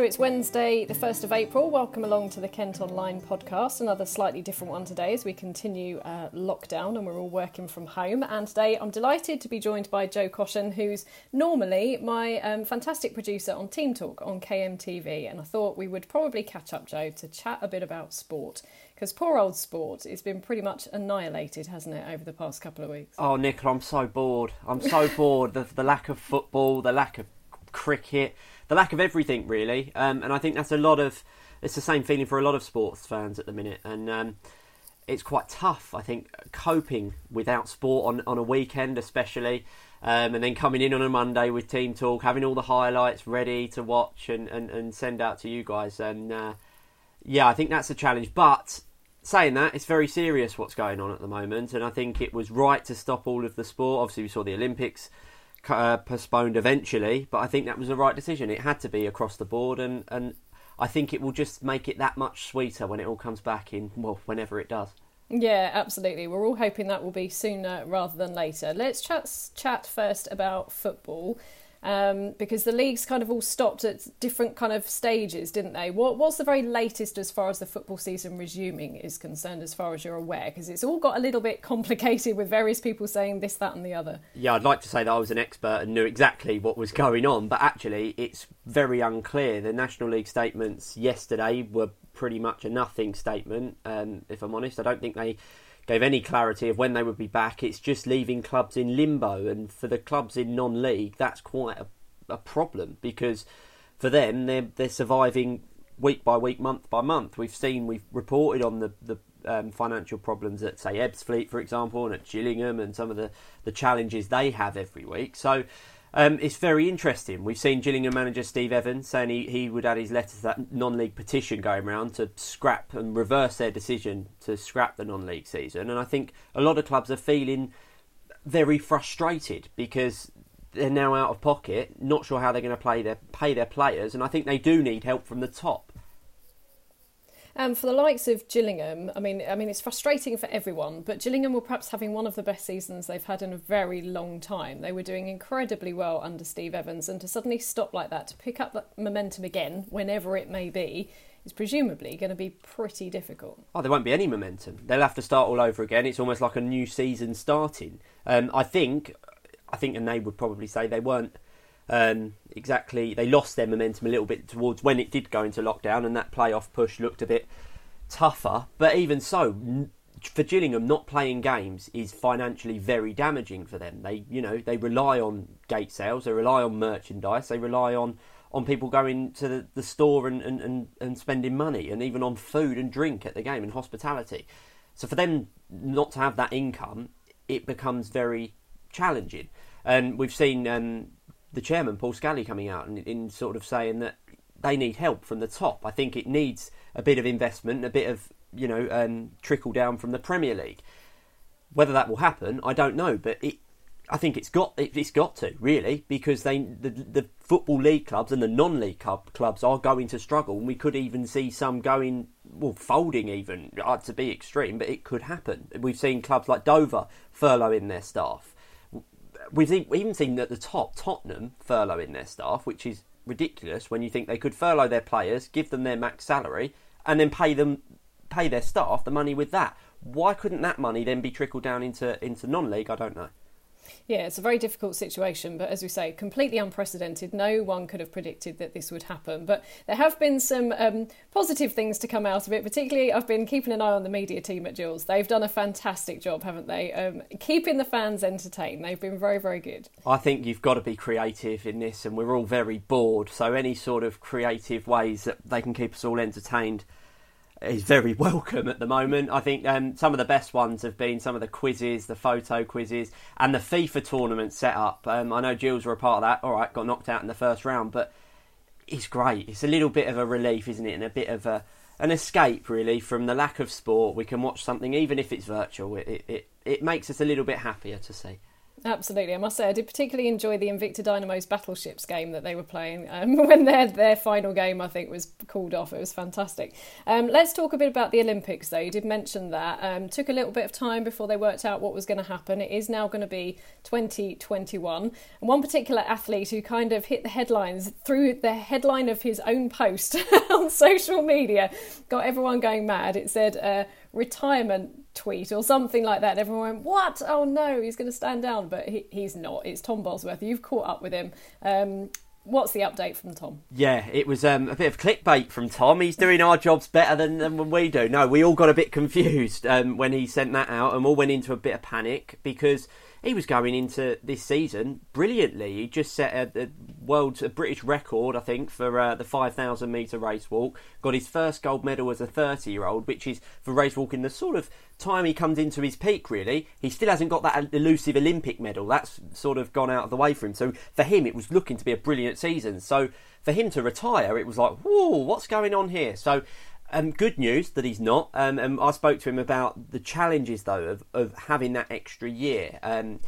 So it's Wednesday, the 1st of April. Welcome along to the Kent Online podcast. Another slightly different one today as we continue uh, lockdown and we're all working from home. And today I'm delighted to be joined by Joe Caution, who's normally my um, fantastic producer on Team Talk on KMTV. And I thought we would probably catch up, Joe, to chat a bit about sport. Because poor old sport, it's been pretty much annihilated, hasn't it, over the past couple of weeks? Oh, Nicola, I'm so bored. I'm so bored. The, the lack of football, the lack of cricket the lack of everything really. Um, and I think that's a lot of it's the same feeling for a lot of sports fans at the minute, and um, it's quite tough. I think coping without sport on on a weekend, especially. Um, and then coming in on a Monday with Team Talk, having all the highlights ready to watch and, and, and send out to you guys. And uh, yeah, I think that's a challenge. But saying that, it's very serious what's going on at the moment. And I think it was right to stop all of the sport. Obviously, we saw the Olympics uh, postponed eventually, but I think that was the right decision. It had to be across the board, and, and I think it will just make it that much sweeter when it all comes back in, well, whenever it does. Yeah, absolutely. We're all hoping that will be sooner rather than later. Let's chat, chat first about football um, because the leagues kind of all stopped at different kind of stages, didn't they? What, what's the very latest as far as the football season resuming is concerned, as far as you're aware? Because it's all got a little bit complicated with various people saying this, that, and the other. Yeah, I'd like to say that I was an expert and knew exactly what was going on, but actually, it's very unclear. The National League statements yesterday were pretty much a nothing statement. Um, if I'm honest, I don't think they gave any clarity of when they would be back. It's just leaving clubs in limbo, and for the clubs in non-league, that's quite a, a problem because for them, they're they're surviving week by week, month by month. We've seen, we've reported on the the um, financial problems at say Ebbsfleet, for example, and at Gillingham, and some of the the challenges they have every week. So um, it's very interesting. We've seen Gillingham manager Steve Evans saying he, he would add his letter to that non league petition going around to scrap and reverse their decision to scrap the non league season. And I think a lot of clubs are feeling very frustrated because they're now out of pocket, not sure how they're going to play their, pay their players, and I think they do need help from the top. Um, for the likes of Gillingham, I mean, I mean, it's frustrating for everyone, but Gillingham were perhaps having one of the best seasons they've had in a very long time. They were doing incredibly well under Steve Evans, and to suddenly stop like that, to pick up that momentum again, whenever it may be, is presumably going to be pretty difficult. Oh, there won't be any momentum. They'll have to start all over again. It's almost like a new season starting. Um, I think, I think, and they would probably say they weren't um, exactly, they lost their momentum a little bit towards when it did go into lockdown, and that playoff push looked a bit tougher. But even so, for Gillingham, not playing games is financially very damaging for them. They, you know, they rely on gate sales, they rely on merchandise, they rely on on people going to the, the store and, and, and, and spending money, and even on food and drink at the game and hospitality. So for them not to have that income, it becomes very challenging. And we've seen um, the chairman, Paul Scally, coming out and in sort of saying that they need help from the top. I think it needs a bit of investment, a bit of you know um, trickle down from the Premier League. Whether that will happen, I don't know, but it, I think it's got it, has got to really because they the, the football league clubs and the non-league club, clubs are going to struggle, and we could even see some going well folding even uh, to be extreme, but it could happen. We've seen clubs like Dover furloughing their staff we've even seen at the top Tottenham furloughing their staff, which is ridiculous when you think they could furlough their players, give them their max salary, and then pay them pay their staff the money with that. Why couldn't that money then be trickled down into into non-league? I don't know. Yeah, it's a very difficult situation, but as we say, completely unprecedented. No one could have predicted that this would happen. But there have been some um, positive things to come out of it. Particularly, I've been keeping an eye on the media team at Gills. They've done a fantastic job, haven't they? Um, keeping the fans entertained. They've been very, very good. I think you've got to be creative in this, and we're all very bored. So any sort of creative ways that they can keep us all entertained is very welcome at the moment. I think um, some of the best ones have been some of the quizzes, the photo quizzes, and the FIFA tournament set up. Um, I know Gills were a part of that. All right, got knocked out in the first round, but it's great. It's a little bit of a relief, isn't it, and a bit of a an escape really from the lack of sport. We can watch something, even if it's virtual. It it, it makes us a little bit happier to see. Absolutely, I must say I did particularly enjoy the Invicta Dynamo's Battleships game that they were playing um, when their their final game I think was called off. It was fantastic. Um, let's talk a bit about the Olympics though. You did mention that um, took a little bit of time before they worked out what was going to happen. It is now going to be 2021, and one particular athlete who kind of hit the headlines through the headline of his own post on social media got everyone going mad. It said. Uh, retirement tweet or something like that. Everyone went, What? Oh no, he's going to stand down. But he, he's not. It's Tom Bosworth. You've caught up with him. Um, what's the update from Tom? Yeah, it was um, a bit of clickbait from Tom. He's doing our jobs better than, than when we do. No, we all got a bit confused um, when he sent that out and all went into a bit of panic because he was going into this season brilliantly. He just set a, a world, a British record, I think, for uh, the 5,000 metre race walk. Got his first gold medal as a 30 year old, which is for race walking the sort of time he comes into his peak, really. He still hasn't got that elusive Olympic medal. That's sort of gone out of the way for him. So for him, it was looking to be a brilliant season. So for him to retire, it was like, whoa, what's going on here? So um, good news that he's not. Um, and I spoke to him about the challenges, though, of, of having that extra year. Um,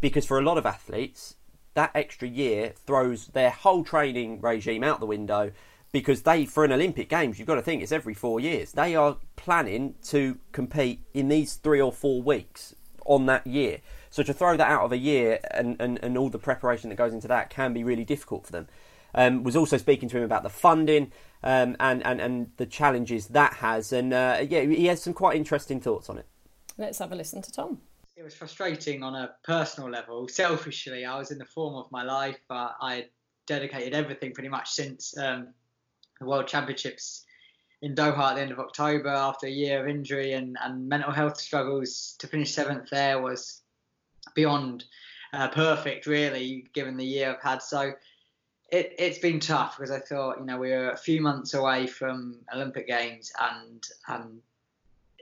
because for a lot of athletes, that extra year throws their whole training regime out the window because they, for an Olympic Games, you've got to think it's every four years. They are planning to compete in these three or four weeks on that year. So to throw that out of a year and, and, and all the preparation that goes into that can be really difficult for them. Um, was also speaking to him about the funding um, and, and, and the challenges that has. And uh, yeah, he has some quite interesting thoughts on it. Let's have a listen to Tom. It was frustrating on a personal level. Selfishly, I was in the form of my life. Uh, I dedicated everything pretty much since um, the World Championships in Doha at the end of October after a year of injury and, and mental health struggles to finish seventh there was beyond uh, perfect, really, given the year I've had. So it, it's been tough because I thought, you know, we were a few months away from Olympic Games and and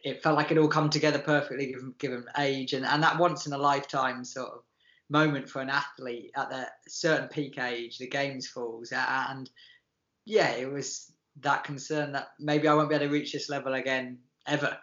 it felt like it all come together perfectly given, given age and, and that once in a lifetime sort of moment for an athlete at a certain peak age, the games falls. And yeah, it was that concern that maybe I won't be able to reach this level again ever.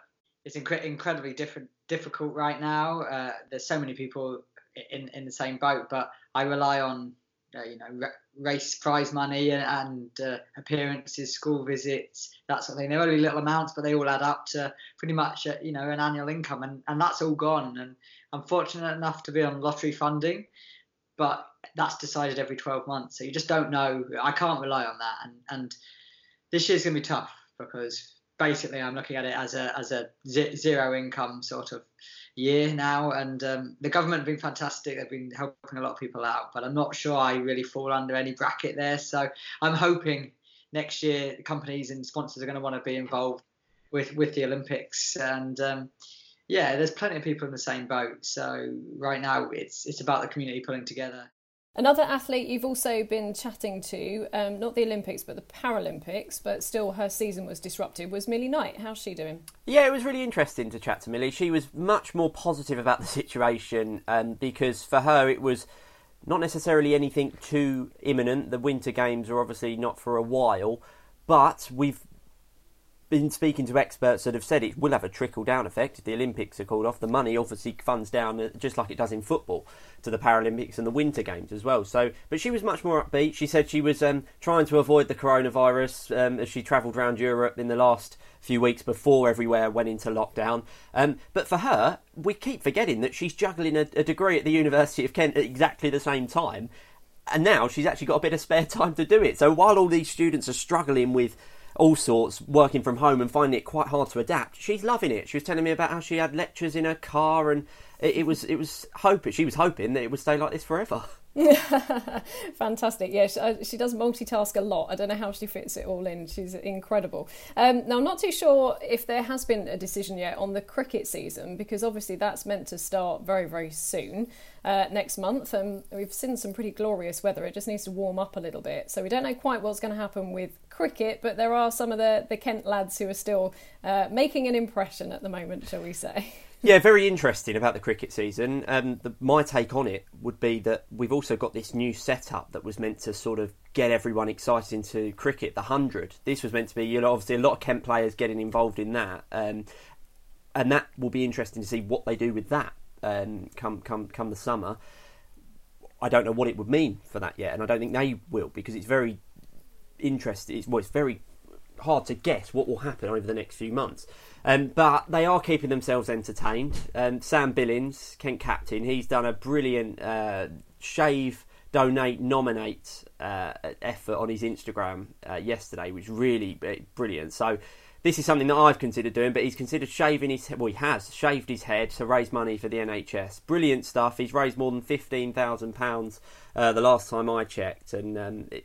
It's inc- incredibly different, difficult right now. Uh, there's so many people in, in the same boat, but I rely on uh, you know, race prize money and, and uh, appearances, school visits, that sort of thing. They're only little amounts, but they all add up to pretty much, uh, you know, an annual income, and, and that's all gone. And I'm fortunate enough to be on lottery funding, but that's decided every 12 months, so you just don't know. I can't rely on that, and and this year's going to be tough because basically I'm looking at it as a as a zero income sort of year now, and um, the government have been fantastic. They've been helping a lot of people out, but I'm not sure I really fall under any bracket there. So I'm hoping next year companies and sponsors are going to want to be involved with with the Olympics, and um, yeah, there's plenty of people in the same boat. So right now it's it's about the community pulling together. Another athlete you've also been chatting to, um, not the Olympics but the Paralympics, but still her season was disrupted, was Millie Knight. How's she doing? Yeah, it was really interesting to chat to Millie. She was much more positive about the situation um, because for her it was not necessarily anything too imminent. The Winter Games are obviously not for a while, but we've been speaking to experts that have said it will have a trickle down effect if the Olympics are called off. The money obviously funds down uh, just like it does in football to the Paralympics and the Winter Games as well. So, but she was much more upbeat. She said she was um, trying to avoid the coronavirus um, as she travelled around Europe in the last few weeks before everywhere went into lockdown. Um, but for her, we keep forgetting that she's juggling a, a degree at the University of Kent at exactly the same time. And now she's actually got a bit of spare time to do it. So while all these students are struggling with all sorts, working from home and finding it quite hard to adapt. She's loving it. She was telling me about how she had lectures in her car, and it, it was it was hoping she was hoping that it would stay like this forever. Fantastic. Yeah, she, uh, she, does multitask a lot. I don't know how she fits it all in. She's incredible. Um, now, I'm not too sure if there has been a decision yet on the cricket season because obviously that's meant to start very, very soon uh, next month. And we've seen some pretty glorious weather. It just needs to warm up a little bit. So we don't know quite what's going to happen with cricket, but there are some of the, the Kent lads who are still uh, making an impression at the moment, shall we say. Yeah, very interesting about the cricket season. Um, the, my take on it would be that we've also got this new setup that was meant to sort of get everyone excited into cricket, the 100. This was meant to be, you know, obviously a lot of Kent players getting involved in that. Um, and that will be interesting to see what they do with that. um, come come come the summer. I don't know what it would mean for that yet, and I don't think they will because it's very interesting. It's, well, it's very hard to guess what will happen over the next few months. Um, but they are keeping themselves entertained. Um, Sam Billings, Kent captain, he's done a brilliant uh, shave, donate, nominate uh, effort on his Instagram uh, yesterday, which really brilliant. So this is something that I've considered doing, but he's considered shaving his well, he has shaved his head to raise money for the NHS. Brilliant stuff. He's raised more than fifteen thousand uh, pounds the last time I checked, and um, it,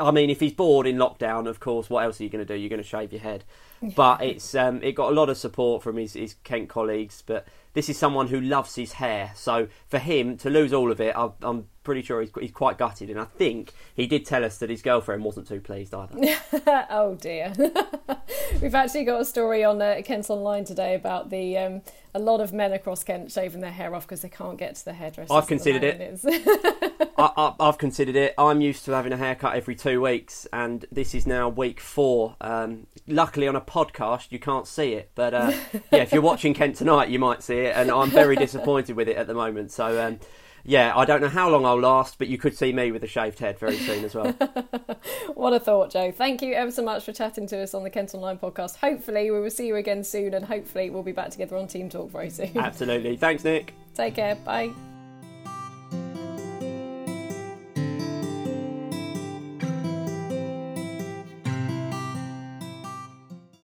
I mean, if he's bored in lockdown, of course, what else are you going to do? You're going to shave your head. But it's um, it got a lot of support from his, his Kent colleagues. But this is someone who loves his hair, so for him to lose all of it, I, I'm pretty sure he's, he's quite gutted. And I think he did tell us that his girlfriend wasn't too pleased either. oh dear. We've actually got a story on uh, Kent Online today about the um, a lot of men across Kent shaving their hair off because they can't get to the hairdresser. I've considered it. I, have considered it. I'm used to having a haircut every two weeks, and this is now week four. Um, luckily, on a podcast, you can't see it, but uh, yeah, if you're watching Kent tonight, you might see it, and I'm very disappointed with it at the moment. So. Um, yeah, I don't know how long I'll last, but you could see me with a shaved head very soon as well. what a thought, Joe. Thank you ever so much for chatting to us on the Kent Online podcast. Hopefully, we will see you again soon, and hopefully, we'll be back together on Team Talk very soon. Absolutely. Thanks, Nick. Take care. Bye.